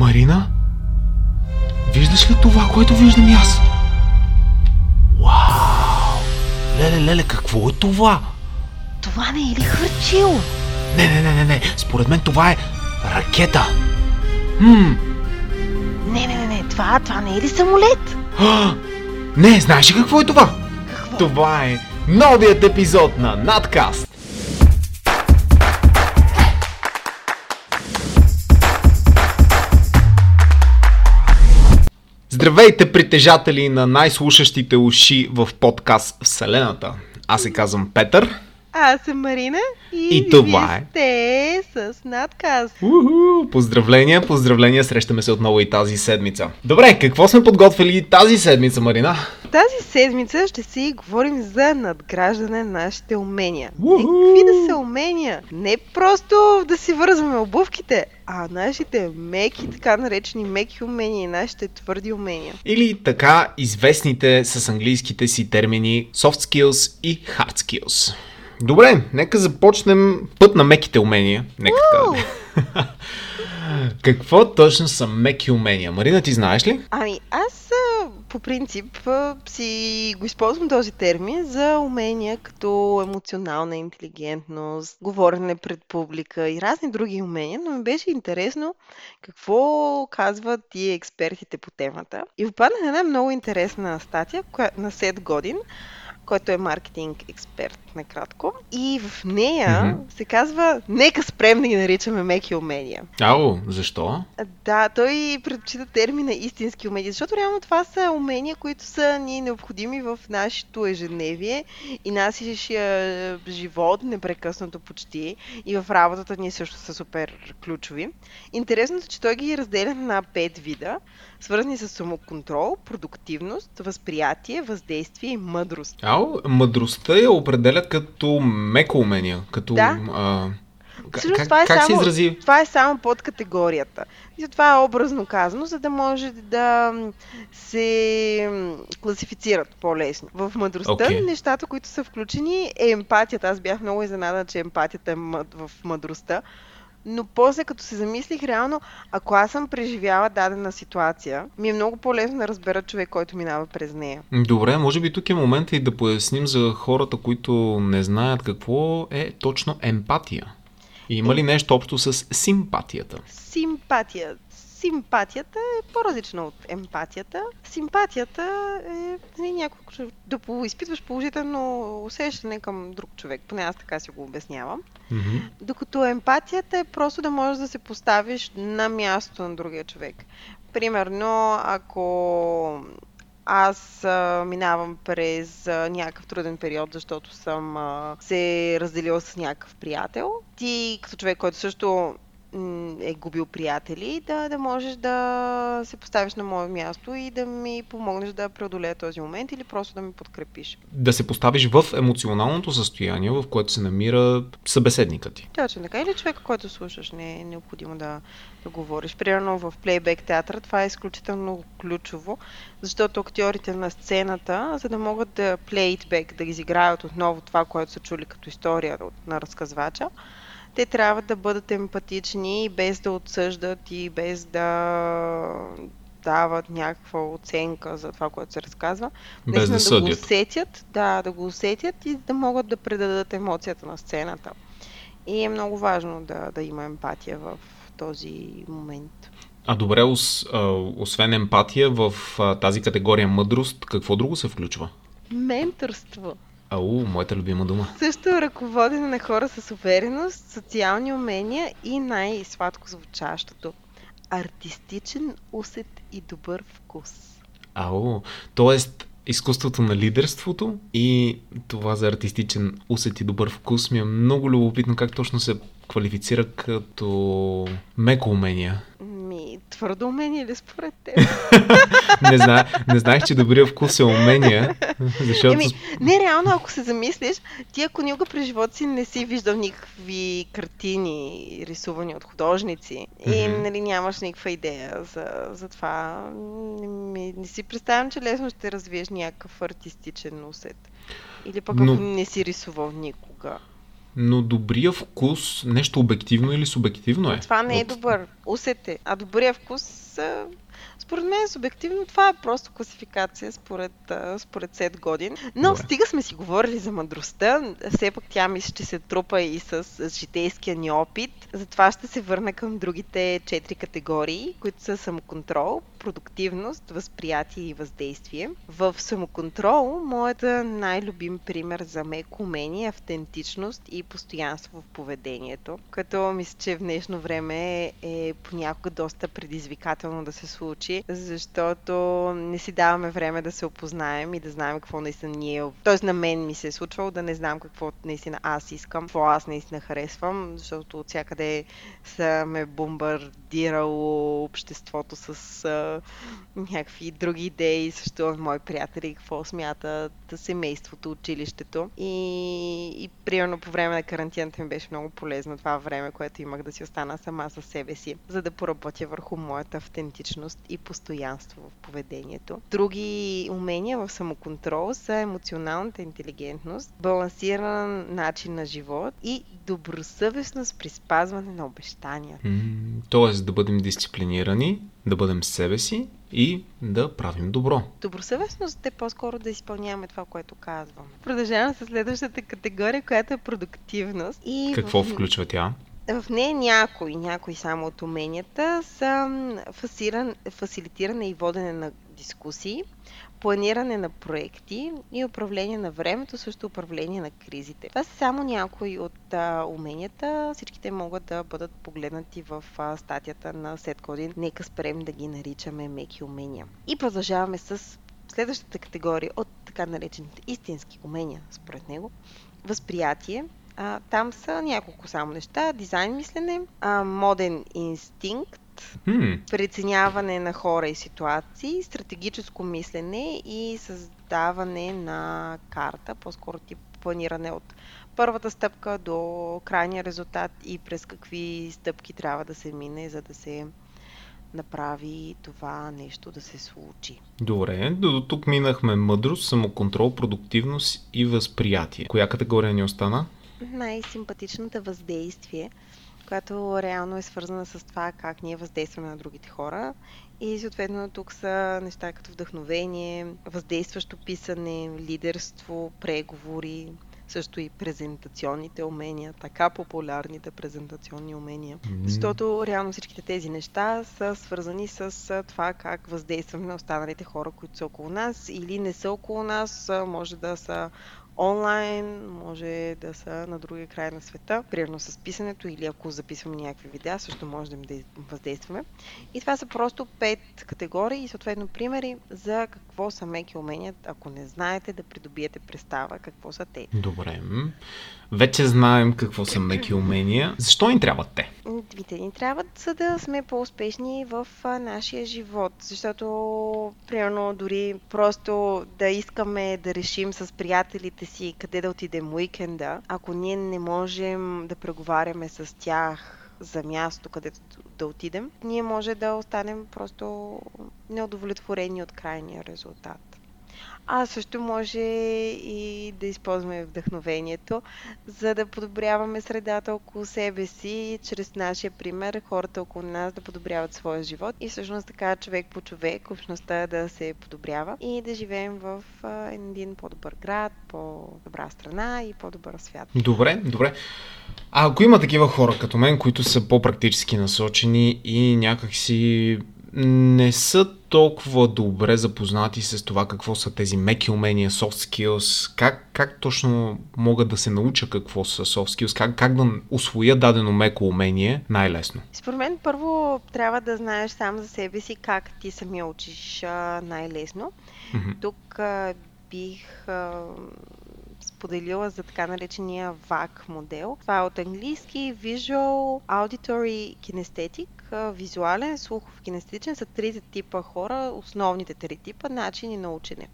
Марина? Виждаш ли това, което виждам и аз? Вау! Леле, леле, какво е това? Това не е ли хвърчило? Не, не, не, не, не. Според мен това е ракета. Хм. Не, не, не, не. Това, това не е ли самолет? А, не, знаеш ли какво е това? Какво? Това е новият епизод на Надкаст. Здравейте, притежатели на най-слушащите уши в подкаст Вселената. Аз се казвам Петър. Аз съм Марина и, И това е. сте с надказ. Уху! Поздравления, поздравления, срещаме се отново и тази седмица. Добре, какво сме подготвили тази седмица, Марина? Тази седмица ще си говорим за надграждане на нашите умения. Уху! Не, какви да са умения? Не просто да си вързваме обувките, а нашите меки, така наречени меки умения и нашите твърди умения. Или така известните с английските си термини soft skills и hard skills. Добре, нека започнем път на меките умения. Нека така. Какво точно са меки умения? Марина, ти знаеш ли? Ами, по принцип си го използвам този термин за умения като емоционална интелигентност, говорене пред публика и разни други умения, но ми беше интересно какво казват и експертите по темата. И попаднах на една много интересна статия на Сет Годин, който е маркетинг експерт, накратко. И в нея Мгм. се казва, нека спрем да ги наричаме меки умения. Ало, защо? Да, той предпочита термина истински умения, защото реално това са умения, които са ни необходими в нашето ежедневие и нашия живот непрекъснато почти и в работата ни също са супер ключови. Интересното е, че той ги разделя на пет вида, свързани с самоконтрол, продуктивност, възприятие, въздействие и мъдрост. Ало, мъдростта я определят като меко умения. Като, Да. а, Всъщност как, това е как се само- изрази? Това е само под категорията. И това е образно казано, за да може да се класифицират по-лесно. В мъдростта Окей. нещата, които са включени е емпатията. Аз бях много изненадана, че емпатията е в мъдростта. Но после, като се замислих, реално, ако аз съм преживяла дадена ситуация, ми е много по-лесно да разбера човек, който минава през нея. Добре, може би тук е момента и да поясним за хората, които не знаят какво е точно емпатия. И има ли нещо общо с симпатията? Симпатия. Симпатията е по-различна от емпатията. Симпатията е нали, някой, да по- изпитваш положително усещане към друг човек. Поне аз така си го обяснявам. Мгм. Докато емпатията е просто да можеш да се поставиш на място на другия човек. Примерно, ако аз а, минавам през а, някакъв труден период, защото съм а, се разделила с някакъв приятел, ти като човек, който също е губил приятели, да, да можеш да се поставиш на мое място и да ми помогнеш да преодолея този момент или просто да ми подкрепиш. Да се поставиш в емоционалното състояние, в което се намира събеседникът ти. Точно така. Или човека, който слушаш, не е необходимо да, да говориш. Примерно в плейбек театъра това е изключително ключово, защото актьорите на сцената, за да могат да плейтбек, да изиграят отново това, което са чули като история на разказвача, те трябва да бъдат емпатични, без да отсъждат и без да дават някаква оценка за това, което се разказва. Без да да го съдят. усетят, да, да го усетят и да могат да предадат емоцията на сцената. И е много важно да, да има емпатия в този момент. А добре, ос, освен емпатия, в тази категория мъдрост, какво друго се включва? Менторство. Ау, моята любима дума. Също ръководене на хора с увереност, социални умения и най-сладко звучащото артистичен усет и добър вкус. Ау, т.е. изкуството на лидерството и това за артистичен усет и добър вкус ми е много любопитно как точно се квалифицира като меко умения. Твърдо умение ли според теб? Не, зна, не знаех, че добрия вкус е умения, защото... Еми, не, реално, ако се замислиш, ти ако никога през живота си не си виждал никакви картини, рисувани от художници и нали, нямаш никаква идея за, за това, не, не си представям, че лесно ще развиеш някакъв артистичен усет. Или пък Но- ако не си рисувал никога. Но добрия вкус нещо обективно или субективно е? Това не е добър. Усете. А добрия вкус според мен субективно това е просто класификация според, според Сет годин. Но Добре. стига сме си говорили за мъдростта, все пак тя ми ще се трупа и с, с житейския ни опит. Затова ще се върна към другите четири категории, които са самоконтрол, продуктивност, възприятие и въздействие. В самоконтрол, моята най-любим пример за меко умение е автентичност и постоянство в поведението, като мисля, че в днешно време е понякога доста предизвикателно да се случи, защото не си даваме време да се опознаем и да знаем какво наистина ние... Тоест на мен ми се е случвало да не знам какво наистина аз искам, какво аз наистина харесвам, защото от всякъде са ме бомбардирало обществото с някакви други идеи, също мои приятели, какво смятат, семейството, училището. И, и примерно по време на карантината ми беше много полезно това време, което имах да си остана сама със себе си, за да поработя върху моята автентичност и постоянство в поведението. Други умения в самоконтрол са емоционалната интелигентност, балансиран начин на живот и добросъвестност при спазване на обещания. Тоест да бъдем дисциплинирани, да бъдем себе си и да правим добро. Добросъвестност е по-скоро да изпълняваме това, което казвам. Продължавам с следващата категория, която е продуктивност. И Какво в... включва тя? В нея някои, някои само от уменията са фасилитиране и водене на дискусии, планиране на проекти и управление на времето, също управление на кризите. Това са само някои от а, уменията. Всичките могат да бъдат погледнати в а, статията на Сет Кодин. Нека спрем да ги наричаме меки умения. И продължаваме с следващата категория от така наречените истински умения, според него. Възприятие, а, там са няколко само неща. Дизайн мислене, а, моден инстинкт, hmm. преценяване на хора и ситуации, стратегическо мислене и създаване на карта, по-скоро тип планиране от първата стъпка до крайния резултат и през какви стъпки трябва да се мине, за да се направи това нещо да се случи. Добре, до тук минахме мъдрост, самоконтрол, продуктивност и възприятие. Коя категория ни остана? най-симпатичната въздействие, която реално е свързана с това как ние въздействаме на другите хора. И съответно тук са неща като вдъхновение, въздействащо писане, лидерство, преговори, също и презентационните умения, така популярните презентационни умения. Mm-hmm. Защото реално всичките тези неща са свързани с това как въздействаме на останалите хора, които са около нас или не са около нас, може да са онлайн, може да са на другия край на света, примерно с писането или ако записваме някакви видеа, също можем да въздействаме. И това са просто пет категории и съответно примери за какво са меки умения, ако не знаете да придобиете представа какво са те. Добре. Вече знаем какво са меки умения. Защо ни трябват те? Те ни трябват, за да сме по-успешни в нашия живот. Защото, примерно, дори просто да искаме да решим с приятелите си къде да отидем уикенда, ако ние не можем да преговаряме с тях за място, където да отидем, ние може да останем просто неудовлетворени от крайния резултат. А също може и да използваме вдъхновението, за да подобряваме средата около себе си, чрез нашия пример, хората около нас да подобряват своя живот и всъщност така човек по човек, общността да се подобрява и да живеем в един по-добър град, по-добра страна и по-добър свят. Добре, добре. А ако има такива хора като мен, които са по-практически насочени и някакси не са толкова добре запознати с това какво са тези меки умения, soft skills, как, как точно могат да се науча какво са soft skills, как, как да освоя дадено меко умение най-лесно? Според мен първо трябва да знаеш сам за себе си как ти самия учиш най-лесно. Mm-hmm. Тук а, бих а, споделила за така наречения VAC модел. Това е от английски Visual Auditory Kinesthetic, визуален, слухов, кинестетичен са трите типа хора, основните три типа начини на учене.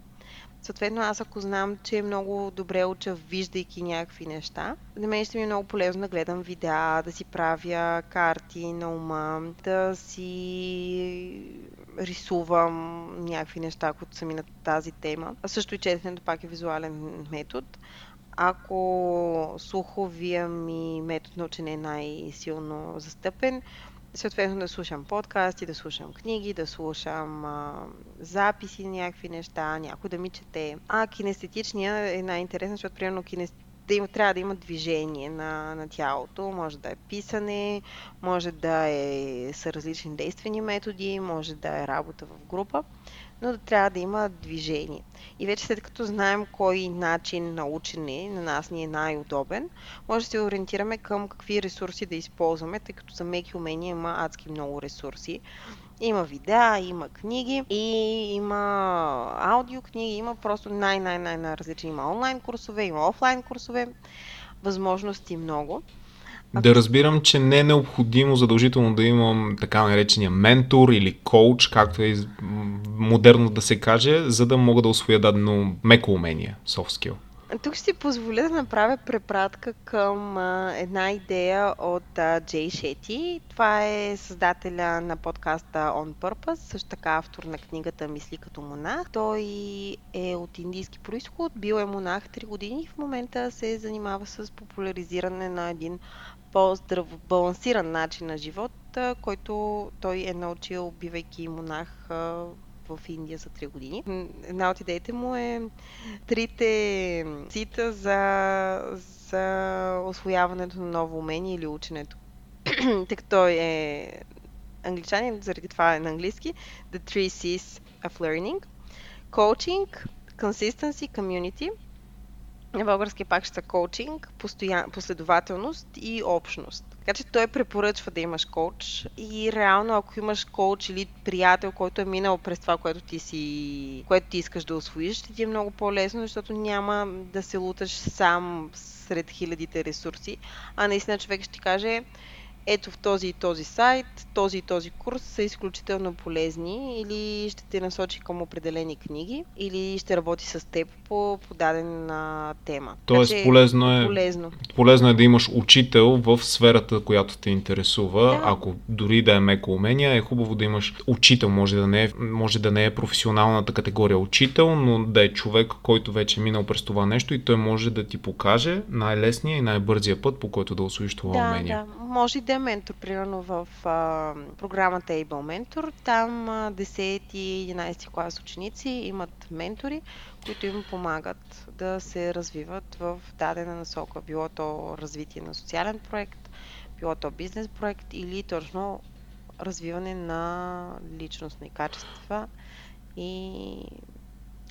Съответно, аз ако знам, че много добре уча, виждайки някакви неща, на мен ще ми е много полезно да гледам видеа, да си правя карти на ума, да си рисувам някакви неща, които са ми на тази тема. А също и четенето пак е визуален метод. Ако слуховия ми метод на учене е най-силно застъпен, съответно да слушам подкасти, да слушам книги, да слушам а, записи някакви неща, някой да ми чете. А кинестетичния е най-интересен, защото примерно кинест... да има, трябва да има движение на, на тялото. Може да е писане, може да е са различни действени методи, може да е работа в група но да трябва да има движение. И вече след като знаем кой начин на учене на нас ни е най-удобен, може да се ориентираме към какви ресурси да използваме, тъй като за меки умения има адски много ресурси. Има видеа, има книги и има аудиокниги, има просто най-най-най-различни. Има онлайн курсове, има офлайн курсове, възможности много. Да разбирам, че не е необходимо задължително да имам така наречения ментор или коуч, както е модерно да се каже, за да мога да освоя дадено меко умение, soft skill. Тук ще си позволя да направя препратка към една идея от Джей Шети. Това е създателя на подкаста On Purpose, също така автор на книгата Мисли като монах. Той е от индийски происход, бил е монах 3 години и в момента се занимава с популяризиране на един по-здрав, балансиран начин на живот, който той е научил, бивайки монах в Индия за 3 години. Една от идеите му е трите цита за, за освояването на ново умение или ученето. Тъй като той е англичанин, заради това е на английски. The three C's of learning. Coaching, consistency, community – на български пак ще са коучинг, постоян... последователност и общност. Така че той препоръчва да имаш коуч и реално ако имаш коуч или приятел, който е минал през това, което ти си, което ти искаш да освоиш, ще ти е много по-лесно, защото няма да се луташ сам сред хилядите ресурси, а наистина човек ще ти каже ето в този и този сайт, този и този курс са изключително полезни или ще те насочи към определени книги, или ще работи с теб по подадена тема. Тоест така, полезно е, полезно. полезно е да имаш учител в сферата, която те интересува. Да. Ако дори да е меко умения, е хубаво да имаш учител. Може да, не е, може да не е професионалната категория учител, но да е човек, който вече е минал през това нещо и той може да ти покаже най-лесния и най-бързия път, по който да освоиш това да, умение. Да, може да е ментор, примерно в а, програмата Able Mentor. Там а, 10 и 11 клас ученици имат ментори, които им помагат да се развиват в дадена насока. Било то развитие на социален проект, било то бизнес проект или точно развиване на личностни качества и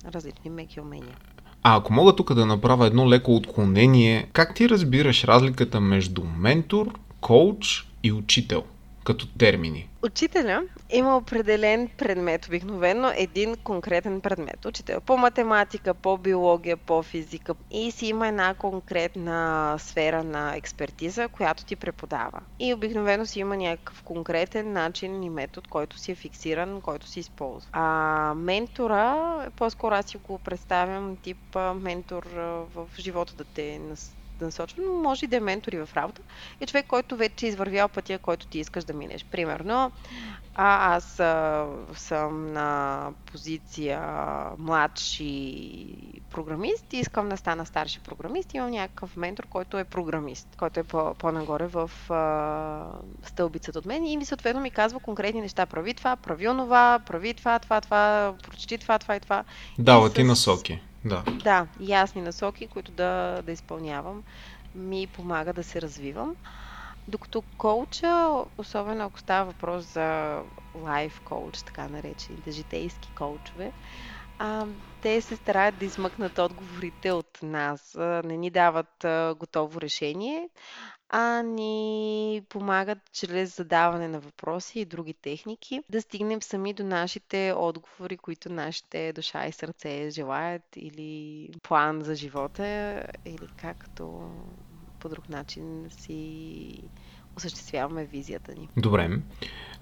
различни меки умения. А ако мога тук да направя едно леко отклонение, как ти разбираш разликата между ментор, коуч и учител като термини? Учителя има определен предмет, обикновено един конкретен предмет. Учител по математика, по биология, по физика и си има една конкретна сфера на експертиза, която ти преподава. И обикновено си има някакъв конкретен начин и метод, който си е фиксиран, който си използва. А ментора, по-скоро аз си го представям тип ментор в живота да те да насочва, но може и да е ментор и в работа. И човек, който вече е извървял пътя, който ти искаш да минеш. Примерно, а, аз а, съм на позиция младши програмист и искам да стана старши програмист. Имам някакъв ментор, който е програмист, който е по- по-нагоре в а, стълбицата от мен и ми съответно ми казва конкретни неща. Прави това, прави онова, прави това, това, това, прочети това, това и това. Дава ти с... насоки. Да. Да, ясни насоки, които да, да изпълнявам, ми помага да се развивам. Докато коуча, особено ако става въпрос за лайф коуч, така наречените житейски коучове, а, те се стараят да измъкнат отговорите от нас. Не ни дават а, готово решение, а ни помагат чрез задаване на въпроси и други техники да стигнем сами до нашите отговори, които нашите душа и сърце желаят или план за живота или както по друг начин си осъществяваме визията ни. Добре.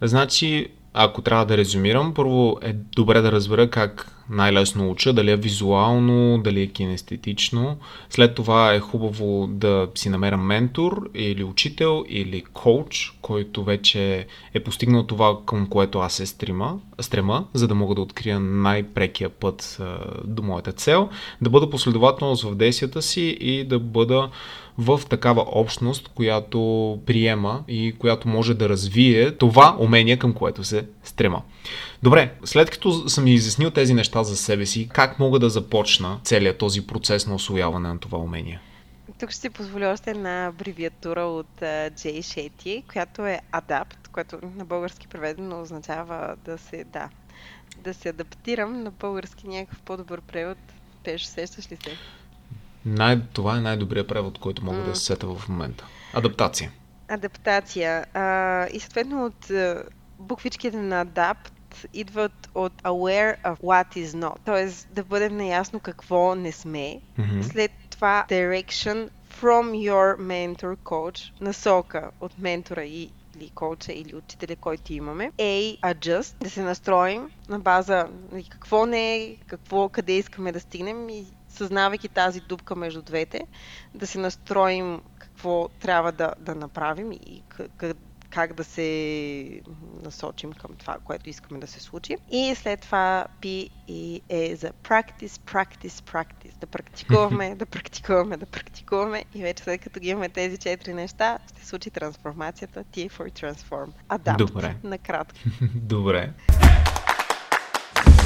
Значи, ако трябва да резюмирам, първо е добре да разбера как най-лесно уча, дали е визуално, дали е кинестетично. След това е хубаво да си намеря ментор или учител или коуч, който вече е постигнал това, към което аз се стрима, стрема, за да мога да открия най-прекия път а, до моята цел, да бъда последователност в действията си и да бъда в такава общност, която приема и която може да развие това умение, към което се стрема. Добре, след като съм изяснил тези неща за себе си, как мога да започна целият този процес на освояване на това умение? Тук ще си позволя още една абревиатура от Джей Шети, която е ADAPT, което на български преведено означава да се, да, да се адаптирам на български някакъв по-добър превод. Пеш, сещаш ли се? Най- това е най-добрият превод, който мога mm. да се сета в момента. Адаптация. Адаптация. А, и съответно от буквичките на adapt идват от aware of what is not. Тоест да бъдем наясно какво не сме. Mm-hmm. След това direction from your mentor coach, насока от ментора и или коуча или учителя, който имаме. A, adjust, да се настроим на база нали, какво не е, какво, къде искаме да стигнем и съзнавайки тази дупка между двете, да се настроим какво трябва да, да направим и как, как да се насочим към това, което искаме да се случи. И след това P и E за practice, practice, practice. Да практикуваме, да практикуваме, да практикуваме и вече след като ги имаме тези четири неща, ще случи трансформацията T for transform. Adapt. Добре. Накратко. Добре.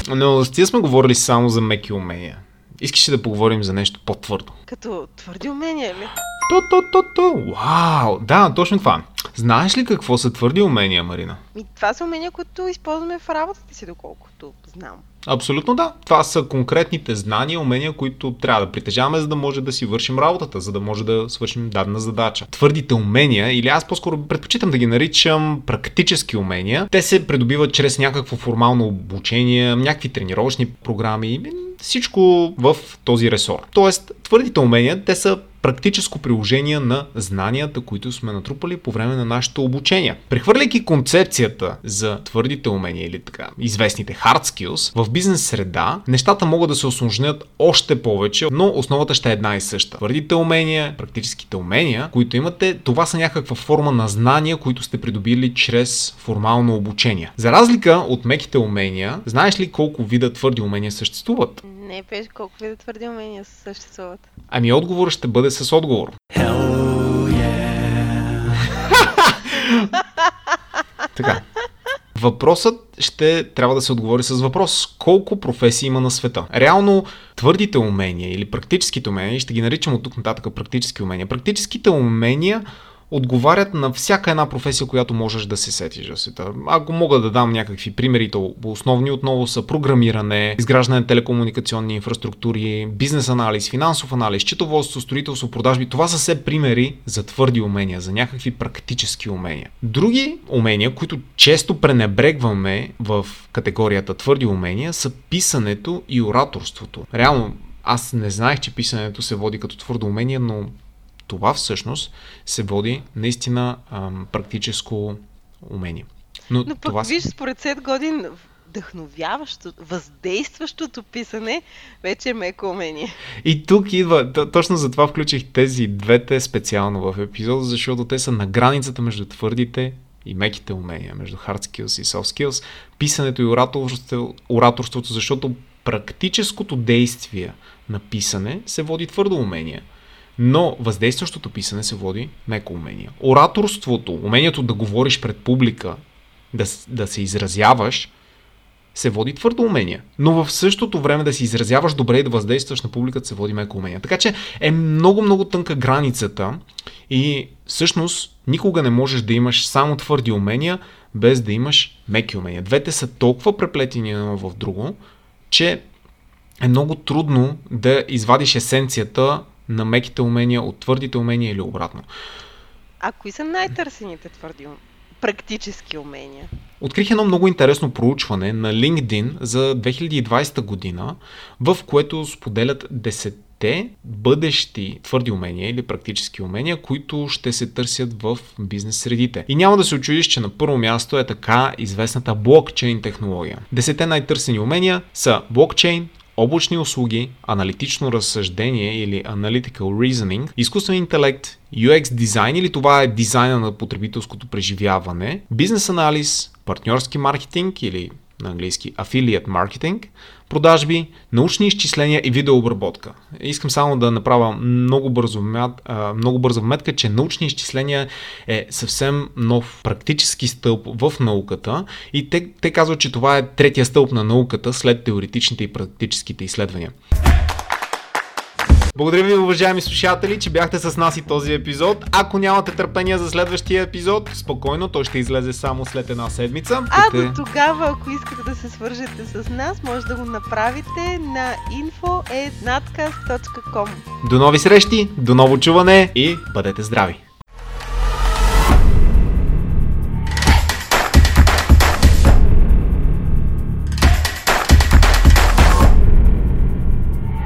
Но с тия сме говорили само за меки умения. Искаш ли да поговорим за нещо по-твърдо? Като твърди умения ли? То-то-то-то! Вау! Да, точно това. Знаеш ли какво са твърди умения, Марина? Ми, това са умения, които използваме в работата си, доколкото знам. Абсолютно да. Това са конкретните знания, умения, които трябва да притежаваме, за да може да си вършим работата, за да може да свършим дадена задача. Твърдите умения, или аз по-скоро предпочитам да ги наричам практически умения, те се придобиват чрез някакво формално обучение, някакви тренировъчни програми, всичко в този ресор. Тоест, твърдите умения, те са практическо приложение на знанията, които сме натрупали по време на нашето обучение. Прехвърляйки концепцията за твърдите умения или така известните hard skills в бизнес среда, нещата могат да се осложнят още повече, но основата ще е една и съща. Твърдите умения, практическите умения, които имате, това са някаква форма на знания, които сте придобили чрез формално обучение. За разлика от меките умения, знаеш ли колко вида твърди умения съществуват? Не, пеш колко вида твърди умения съществуват. Ами отговорът ще бъде с отговор. Yeah. така. Въпросът ще трябва да се отговори с въпрос. Колко професии има на света? Реално твърдите умения или практическите умения, ще ги наричам от тук нататък практически умения. Практическите умения отговарят на всяка една професия, която можеш да се сетиш за света. Ако мога да дам някакви примери, то основни отново са програмиране, изграждане на телекомуникационни инфраструктури, бизнес анализ, финансов анализ, счетоводство, строителство, продажби. Това са все примери за твърди умения, за някакви практически умения. Други умения, които често пренебрегваме в категорията твърди умения, са писането и ораторството. Реално, аз не знаех, че писането се води като твърдо умение, но това всъщност се води наистина ам, практическо умение. Но, Но това... виж, според Сет Годин, вдъхновяващото, въздействащото писане вече е меко умение. И тук идва, точно за това включих тези двете специално в епизода, защото те са на границата между твърдите и меките умения, между hard skills и soft skills, писането и ораторството, ораторството защото практическото действие на писане се води твърдо умение – но въздействащото писане се води меко умение. Ораторството, умението да говориш пред публика, да, да се изразяваш, се води твърдо умение. Но в същото време да се изразяваш добре и да въздействаш на публиката се води меко умение. Така че е много-много тънка границата и всъщност никога не можеш да имаш само твърди умения, без да имаш меки умения. Двете са толкова преплетени едно в друго, че е много трудно да извадиш есенцията на меките умения от твърдите умения или обратно. А кои са най-търсените твърди практически умения? Открих едно много интересно проучване на LinkedIn за 2020 година, в което споделят 10 петте бъдещи твърди умения или практически умения, които ще се търсят в бизнес средите. И няма да се очудиш, че на първо място е така известната блокчейн технология. Десете най-търсени умения са блокчейн, облачни услуги, аналитично разсъждение или analytical reasoning, изкуствен интелект, UX дизайн или това е дизайна на потребителското преживяване, бизнес анализ, партньорски маркетинг или на английски affiliate marketing, продажби, научни изчисления и видеообработка. Искам само да направя много, бързо, много бърза вметка, че научни изчисления е съвсем нов практически стълб в науката и те, те казват, че това е третия стълб на науката след теоретичните и практическите изследвания. Благодаря ви, уважаеми слушатели, че бяхте с нас и този епизод. Ако нямате търпение за следващия епизод, спокойно, той ще излезе само след една седмица. А до тогава, ако искате да се свържете с нас, може да го направите на info.nadcast.com До нови срещи, до ново чуване и бъдете здрави!